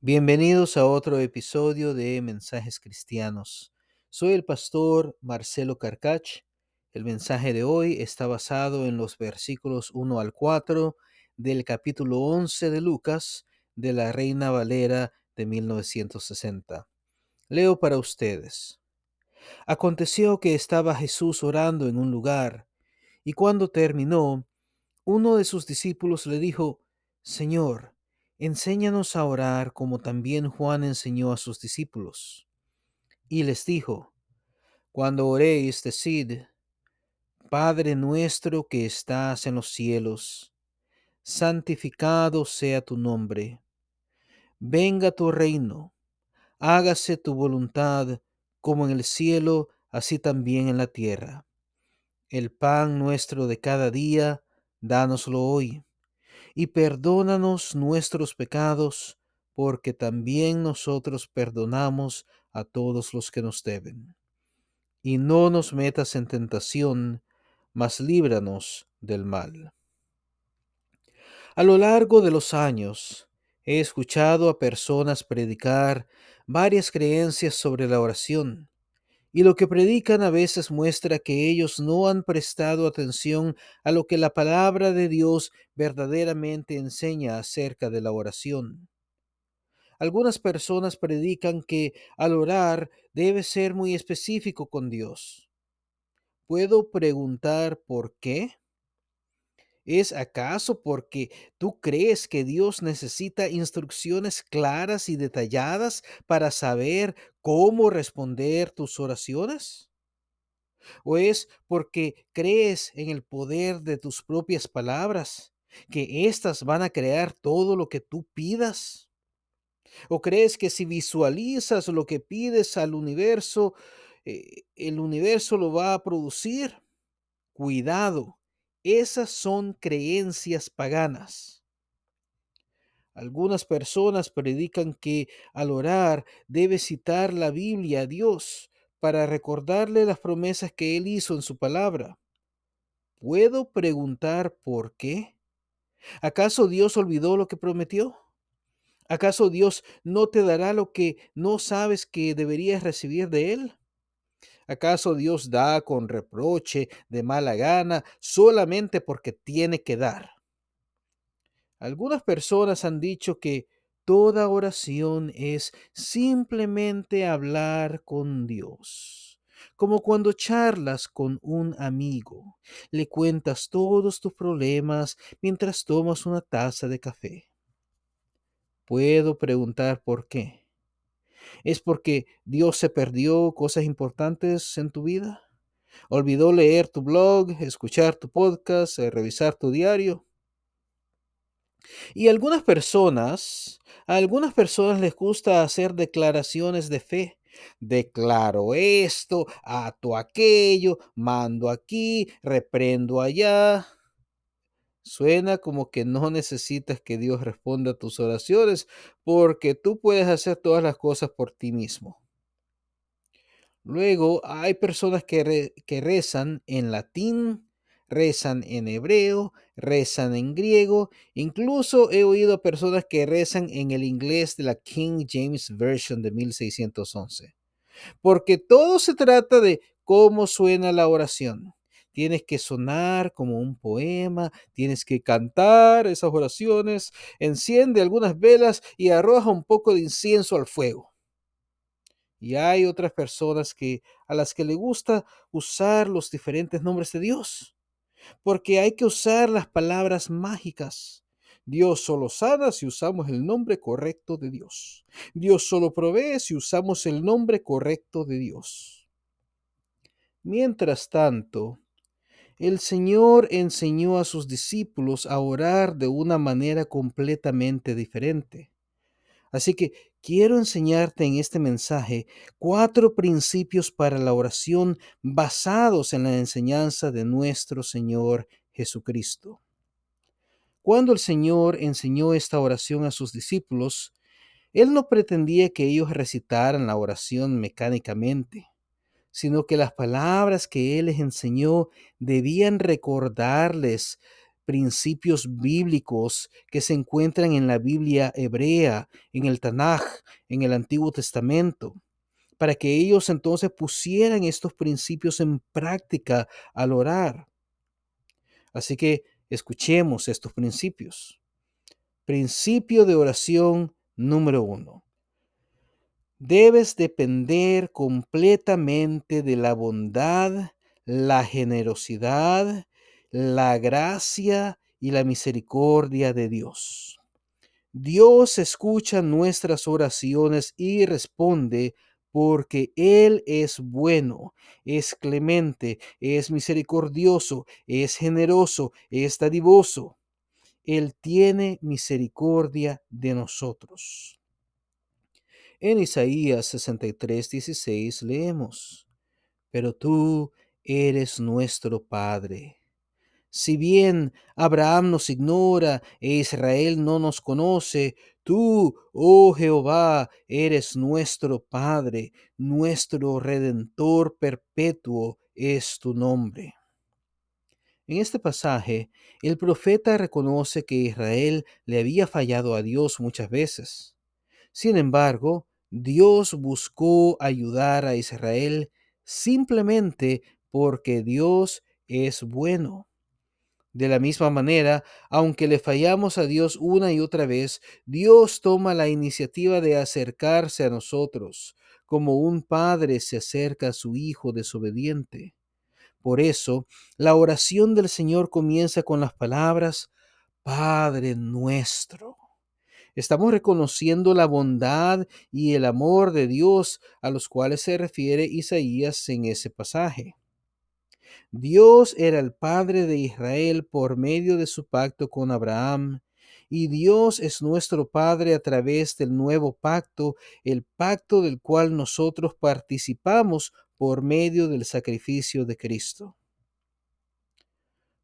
Bienvenidos a otro episodio de Mensajes Cristianos. Soy el pastor Marcelo Carcach. El mensaje de hoy está basado en los versículos 1 al 4 del capítulo 11 de Lucas de la Reina Valera de 1960. Leo para ustedes. Aconteció que estaba Jesús orando en un lugar, y cuando terminó, uno de sus discípulos le dijo, Señor, enséñanos a orar como también Juan enseñó a sus discípulos. Y les dijo, Cuando oréis, decid, Padre nuestro que estás en los cielos, santificado sea tu nombre. Venga tu reino, hágase tu voluntad como en el cielo, así también en la tierra. El pan nuestro de cada día, dánoslo hoy, y perdónanos nuestros pecados, porque también nosotros perdonamos a todos los que nos deben. Y no nos metas en tentación, mas líbranos del mal. A lo largo de los años, he escuchado a personas predicar varias creencias sobre la oración, y lo que predican a veces muestra que ellos no han prestado atención a lo que la palabra de Dios verdaderamente enseña acerca de la oración. Algunas personas predican que al orar debe ser muy específico con Dios. ¿Puedo preguntar por qué? ¿Es acaso porque tú crees que Dios necesita instrucciones claras y detalladas para saber cómo responder tus oraciones? ¿O es porque crees en el poder de tus propias palabras, que éstas van a crear todo lo que tú pidas? ¿O crees que si visualizas lo que pides al universo, eh, el universo lo va a producir? Cuidado esas son creencias paganas. Algunas personas predican que al orar debe citar la Biblia a Dios para recordarle las promesas que Él hizo en su palabra. ¿Puedo preguntar por qué? ¿Acaso Dios olvidó lo que prometió? ¿Acaso Dios no te dará lo que no sabes que deberías recibir de Él? ¿Acaso Dios da con reproche de mala gana solamente porque tiene que dar? Algunas personas han dicho que toda oración es simplemente hablar con Dios, como cuando charlas con un amigo, le cuentas todos tus problemas mientras tomas una taza de café. Puedo preguntar por qué. ¿Es porque Dios se perdió cosas importantes en tu vida? ¿Olvidó leer tu blog, escuchar tu podcast, eh, revisar tu diario? Y algunas personas, a algunas personas les gusta hacer declaraciones de fe. Declaro esto, ato aquello, mando aquí, reprendo allá. Suena como que no necesitas que Dios responda a tus oraciones porque tú puedes hacer todas las cosas por ti mismo. Luego hay personas que, rezan en latín, rezan en hebreo, rezan en griego. Incluso he oído a personas que rezan en el inglés de la King James Version de 1611. Porque todo se trata de cómo suena la oración tienes que sonar como un poema, tienes que cantar esas oraciones, enciende algunas velas y arroja un poco de incienso al fuego. Y hay otras personas que a las que le gusta usar los diferentes nombres de Dios, porque hay que usar las palabras mágicas. Dios solo sana si usamos el nombre correcto de Dios. Dios solo provee si usamos el nombre correcto de Dios. Mientras tanto, el Señor enseñó a sus discípulos a orar de una manera completamente diferente. Así que quiero enseñarte en este mensaje cuatro principios para la oración basados en la enseñanza de nuestro Señor Jesucristo. Cuando el Señor enseñó esta oración a sus discípulos, Él no pretendía que ellos recitaran la oración mecánicamente sino que las palabras que Él les enseñó debían recordarles principios bíblicos que se encuentran en la Biblia hebrea, en el Tanaj, en el Antiguo Testamento, para que ellos entonces pusieran estos principios en práctica al orar. Así que escuchemos estos principios. Principio de oración número uno. Debes depender completamente de la bondad, la generosidad, la gracia y la misericordia de Dios. Dios escucha nuestras oraciones y responde porque Él es bueno, es clemente, es misericordioso, es generoso, es dadivoso. Él tiene misericordia de nosotros. En Isaías 63, 16 leemos, Pero tú eres nuestro Padre si bien Abraham nos ignora e Israel no nos conoce, tú, oh Jehová, eres nuestro Padre, nuestro Redentor perpetuo es tu nombre. En este pasaje, el profeta reconoce que Israel le había fallado a Dios muchas veces. Sin embargo, Dios buscó ayudar a Israel simplemente porque Dios es bueno. De la misma manera, aunque le fallamos a Dios una y otra vez, Dios toma la iniciativa de acercarse a nosotros, como un padre se acerca a su hijo desobediente. Por eso, la oración del Señor comienza con las palabras, Padre nuestro. Estamos reconociendo la bondad y el amor de Dios a los cuales se refiere Isaías en ese pasaje. Dios era el Padre de Israel por medio de su pacto con Abraham, y Dios es nuestro Padre a través del nuevo pacto, el pacto del cual nosotros participamos por medio del sacrificio de Cristo.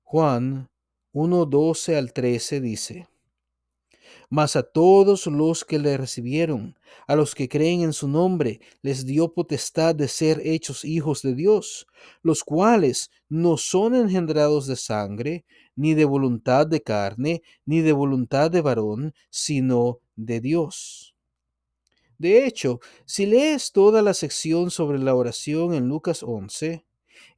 Juan 1.12 al 13 dice, mas a todos los que le recibieron, a los que creen en su nombre, les dio potestad de ser hechos hijos de Dios, los cuales no son engendrados de sangre, ni de voluntad de carne, ni de voluntad de varón, sino de Dios. De hecho, si lees toda la sección sobre la oración en Lucas 11,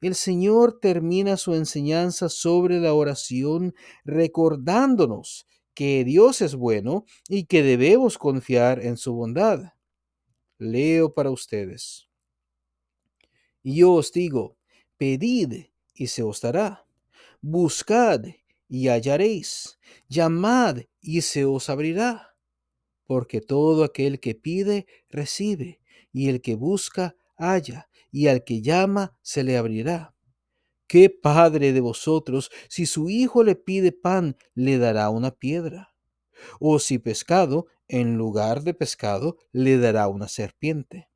el Señor termina su enseñanza sobre la oración recordándonos que Dios es bueno y que debemos confiar en su bondad. Leo para ustedes. Y yo os digo, pedid y se os dará. Buscad y hallaréis. Llamad y se os abrirá. Porque todo aquel que pide, recibe, y el que busca, halla, y al que llama, se le abrirá. ¿Qué padre de vosotros, si su hijo le pide pan, le dará una piedra? O si pescado, en lugar de pescado, le dará una serpiente?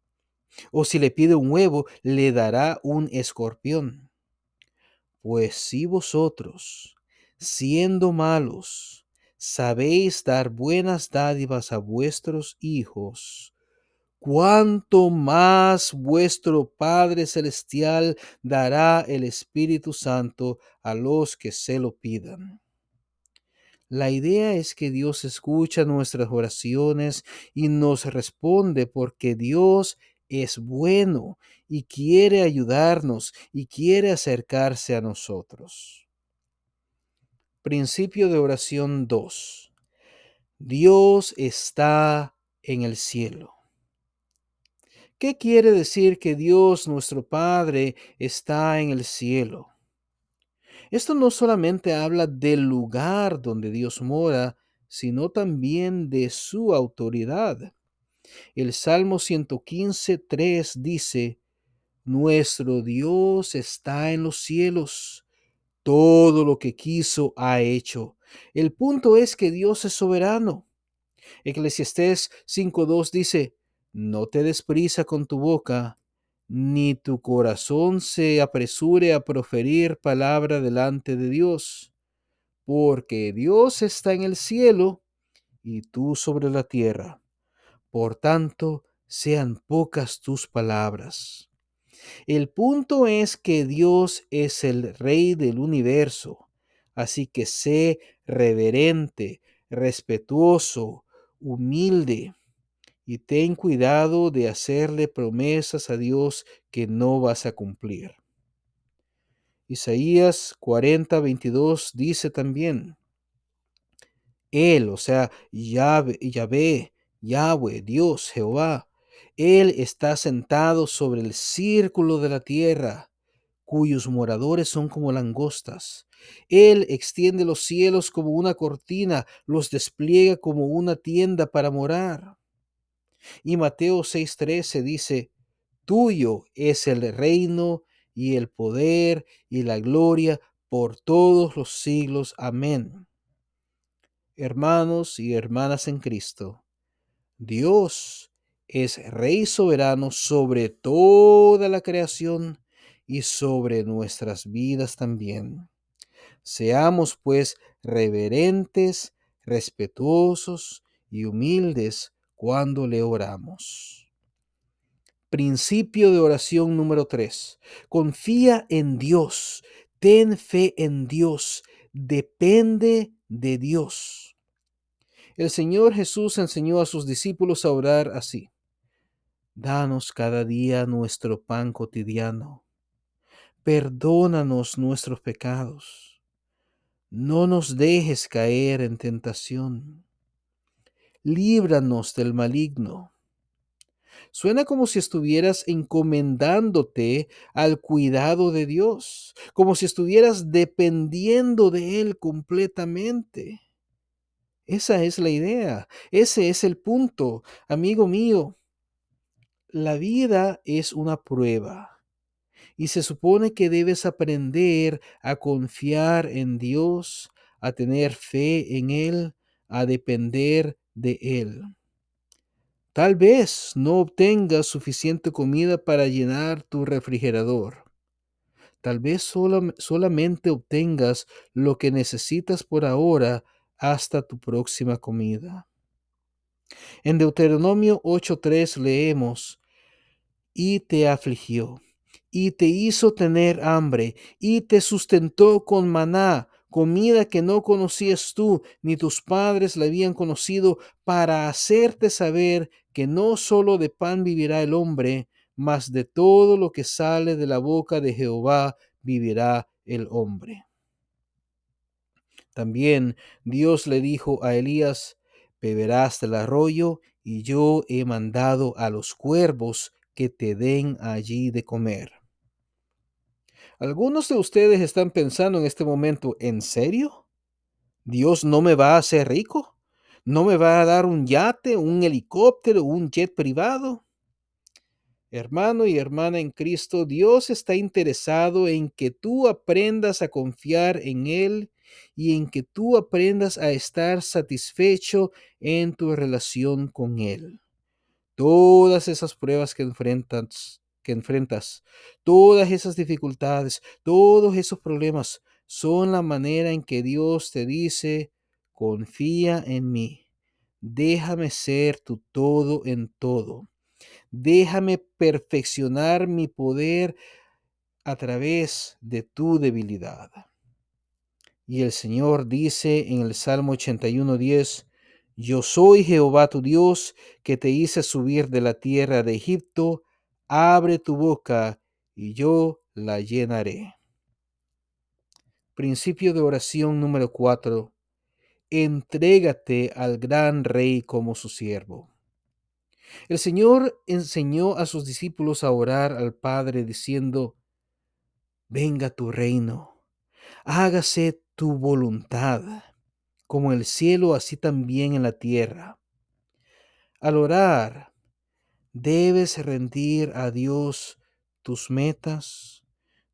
O si le pide un huevo, le dará un escorpión? Pues si vosotros, siendo malos, sabéis dar buenas dádivas a vuestros hijos, cuánto más vuestro Padre Celestial dará el Espíritu Santo a los que se lo pidan. La idea es que Dios escucha nuestras oraciones y nos responde porque Dios es bueno y quiere ayudarnos y quiere acercarse a nosotros. Principio de oración 2. Dios está en el cielo. ¿Qué quiere decir que Dios nuestro Padre está en el cielo? Esto no solamente habla del lugar donde Dios mora, sino también de su autoridad. El Salmo 115.3 dice, Nuestro Dios está en los cielos, todo lo que quiso ha hecho. El punto es que Dios es soberano. Eclesiastés 5.2 dice, no te desprisa con tu boca, ni tu corazón se apresure a proferir palabra delante de Dios, porque Dios está en el cielo y tú sobre la tierra. Por tanto, sean pocas tus palabras. El punto es que Dios es el Rey del universo, Así que sé reverente, respetuoso, humilde y ten cuidado de hacerle promesas a Dios que no vas a cumplir. Isaías 40, 22 dice también, Él, o sea, Yahvé, Yahvé, Yahweh, Dios, Jehová, Él está sentado sobre el círculo de la tierra, cuyos moradores son como langostas. Él extiende los cielos como una cortina, los despliega como una tienda para morar. Y Mateo 6:13 dice, Tuyo es el reino y el poder y la gloria por todos los siglos. Amén. Hermanos y hermanas en Cristo, Dios es Rey soberano sobre toda la creación y sobre nuestras vidas también. Seamos pues reverentes, respetuosos y humildes cuando le oramos. Principio de oración número 3. Confía en Dios, ten fe en Dios, depende de Dios. El Señor Jesús enseñó a sus discípulos a orar así. Danos cada día nuestro pan cotidiano. Perdónanos nuestros pecados. No nos dejes caer en tentación. Líbranos del maligno Suena como si estuvieras encomendándote al cuidado de Dios, como si estuvieras dependiendo de Él completamente. Esa es la idea, ese es el punto, amigo mío. La vida es una prueba y se supone que debes aprender a confiar en Dios, a tener fe en Él, a depender de Él. Tal vez no obtengas suficiente comida para llenar tu refrigerador. Tal vez solamente obtengas lo que necesitas por ahora hasta tu próxima comida. En Deuteronomio 8:3 leemos, y te afligió, y te hizo tener hambre, y te sustentó con maná, comida que no conocías tú ni tus padres la habían conocido, para hacerte saber que no solo de pan vivirá el hombre, mas de todo lo que sale de la boca de Jehová vivirá el hombre. También Dios le dijo a Elías, beberás del arroyo, y yo he mandado a los cuervos que te den allí de comer. Algunos de ustedes están pensando en este momento, ¿en serio? ¿Dios no me va a hacer rico? ¿No me va a dar un yate, un helicóptero, un jet privado? Hermano y hermana en Cristo, Dios está interesado en que tú aprendas a confiar en Él y en que tú aprendas a estar satisfecho en tu relación con Él. Todas esas pruebas que enfrentas que enfrentas, todas esas dificultades, todos esos problemas, son la manera en que Dios te dice, confía en mí, déjame ser tu todo en todo, déjame perfeccionar mi poder a través de tu debilidad. Y el Señor dice en el Salmo 81.10, Yo soy Jehová tu Dios, que te hice subir de la tierra de Egipto, abre tu boca y yo la llenaré. Principio de oración número 4. Entrégate al gran rey como su siervo. El Señor enseñó a sus discípulos a orar al Padre diciendo, Venga tu reino, hágase tu voluntad, como en el cielo, así también en la tierra. Al orar, Debes rendir a Dios tus metas,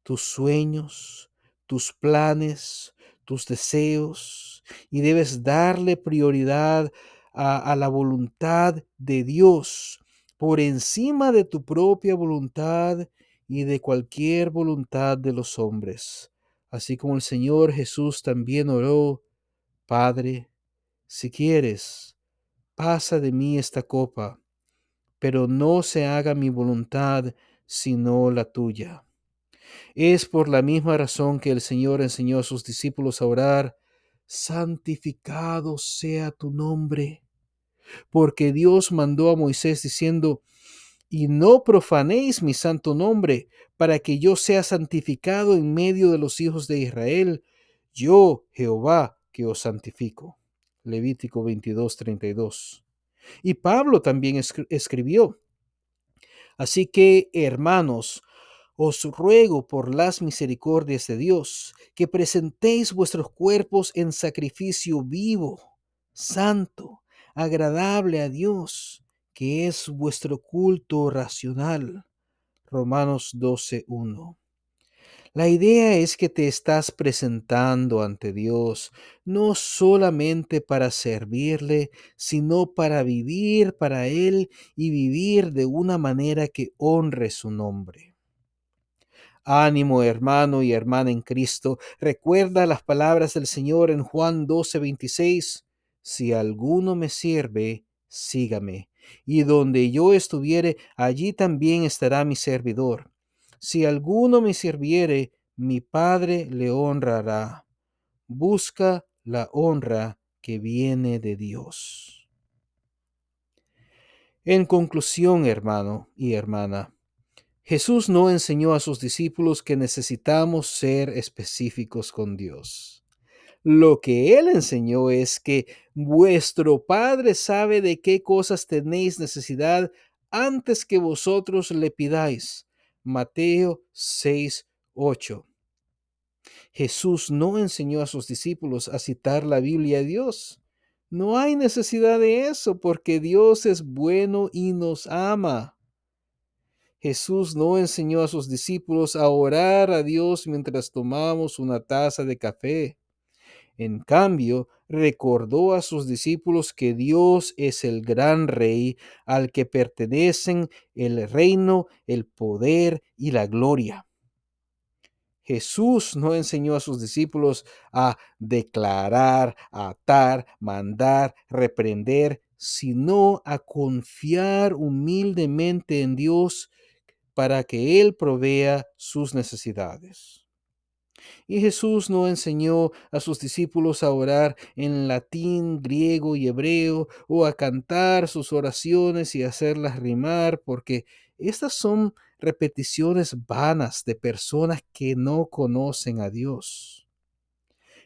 tus sueños, tus planes, tus deseos y debes darle prioridad a, la voluntad de Dios por encima de tu propia voluntad y de cualquier voluntad de los hombres. Así como el Señor Jesús también oró, Padre, si quieres, pasa de mí esta copa pero no se haga mi voluntad sino la tuya. Es por la misma razón que el Señor enseñó a sus discípulos a orar, santificado sea tu nombre, porque Dios mandó a Moisés diciendo, y no profanéis mi santo nombre, para que yo sea santificado en medio de los hijos de Israel, yo, Jehová, que os santifico. Levítico 22, 32. Y Pablo también escribió, Así que, hermanos, os ruego por las misericordias de Dios que presentéis vuestros cuerpos en sacrificio vivo, santo, agradable a Dios, que es vuestro culto racional. Romanos 12.1. La idea es que te estás presentando ante Dios no solamente para servirle, sino para vivir para Él y vivir de una manera que honre su nombre. Ánimo, hermano y hermana en Cristo. Recuerda las palabras del Señor en Juan 12:26. Si alguno me sirve, sígame. Y donde yo estuviere, allí también estará mi servidor. Si alguno me sirviere, mi Padre le honrará. Busca la honra que viene de Dios. En conclusión, hermano y hermana, Jesús no enseñó a sus discípulos que necesitamos ser específicos con Dios. Lo que Él enseñó es que vuestro Padre sabe de qué cosas tenéis necesidad antes que vosotros le pidáis. Mateo 6, 8. Jesús no enseñó a sus discípulos a citar la Biblia de Dios. No hay necesidad de eso porque Dios es bueno y nos ama. Jesús no enseñó a sus discípulos a orar a Dios mientras tomamos una taza de café. En cambio, recordó a sus discípulos que Dios es el gran rey al que pertenecen el reino, el poder y la gloria. Jesús no enseñó a sus discípulos a declarar, atar, mandar, reprender, sino a confiar humildemente en Dios para que Él provea sus necesidades. Y Jesús no enseñó a sus discípulos a orar en latín, griego y hebreo, o a cantar sus oraciones y hacerlas rimar, porque estas son repeticiones vanas de personas que no conocen a Dios.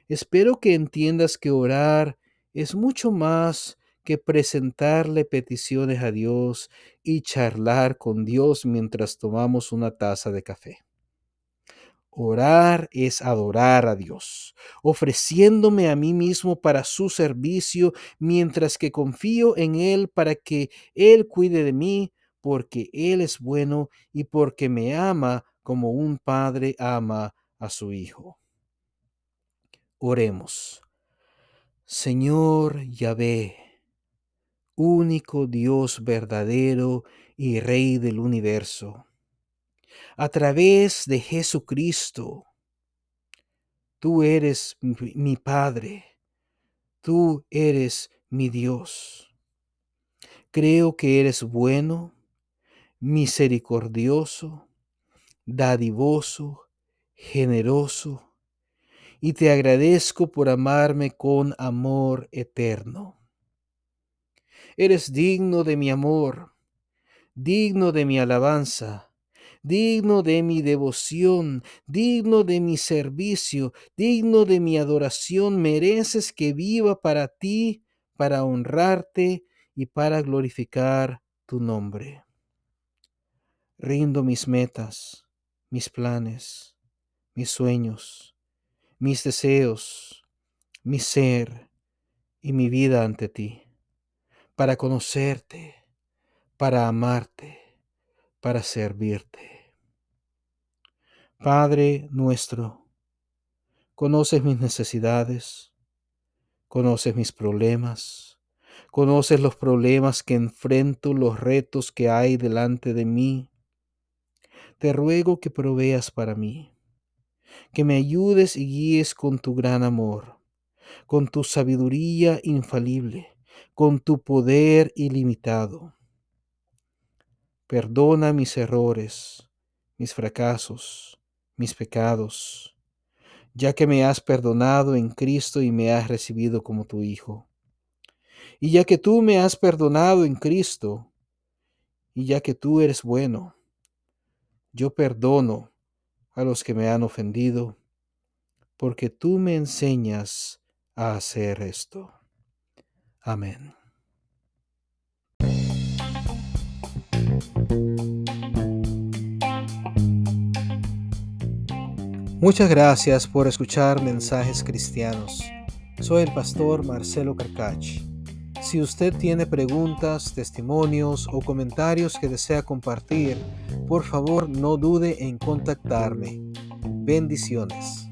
Espero que entiendas que orar es mucho más que presentarle peticiones a Dios y charlar con Dios mientras tomamos una taza de café. Orar es adorar a Dios, ofreciéndome a mí mismo para su servicio, mientras que confío en Él para que Él cuide de mí, porque Él es bueno y porque me ama como un padre ama a su Hijo. Oremos. Señor Yahvé, único Dios verdadero y Rey del universo a través de Jesucristo. Tú eres mi Padre, tú eres mi Dios. Creo que eres bueno, misericordioso, dadivoso, generoso, y te agradezco por amarme con amor eterno. Eres digno de mi amor, digno de mi alabanza, digno de mi devoción, digno de mi servicio, digno de mi adoración, mereces que viva para ti, para honrarte y para glorificar tu nombre. Rindo mis metas, mis planes, mis sueños, mis deseos, mi ser y mi vida ante ti, para conocerte, para amarte para servirte. Padre nuestro, conoces mis necesidades, conoces mis problemas, conoces los problemas que enfrento, los retos que hay delante de mí. Te ruego que proveas para mí, que me ayudes y guíes con tu gran amor, con tu sabiduría infalible, con tu poder ilimitado Perdona mis errores, mis fracasos, mis pecados, ya que me has perdonado en Cristo y me has recibido como tu Hijo. Y ya que tú me has perdonado en Cristo, y ya que tú eres bueno, yo perdono a los que me han ofendido, porque tú me enseñas a hacer esto. Amén. Muchas gracias por escuchar Mensajes Cristianos. Soy el pastor Marcelo Carcach. Si usted tiene preguntas, testimonios o comentarios que desea compartir, por favor no dude en contactarme. Bendiciones.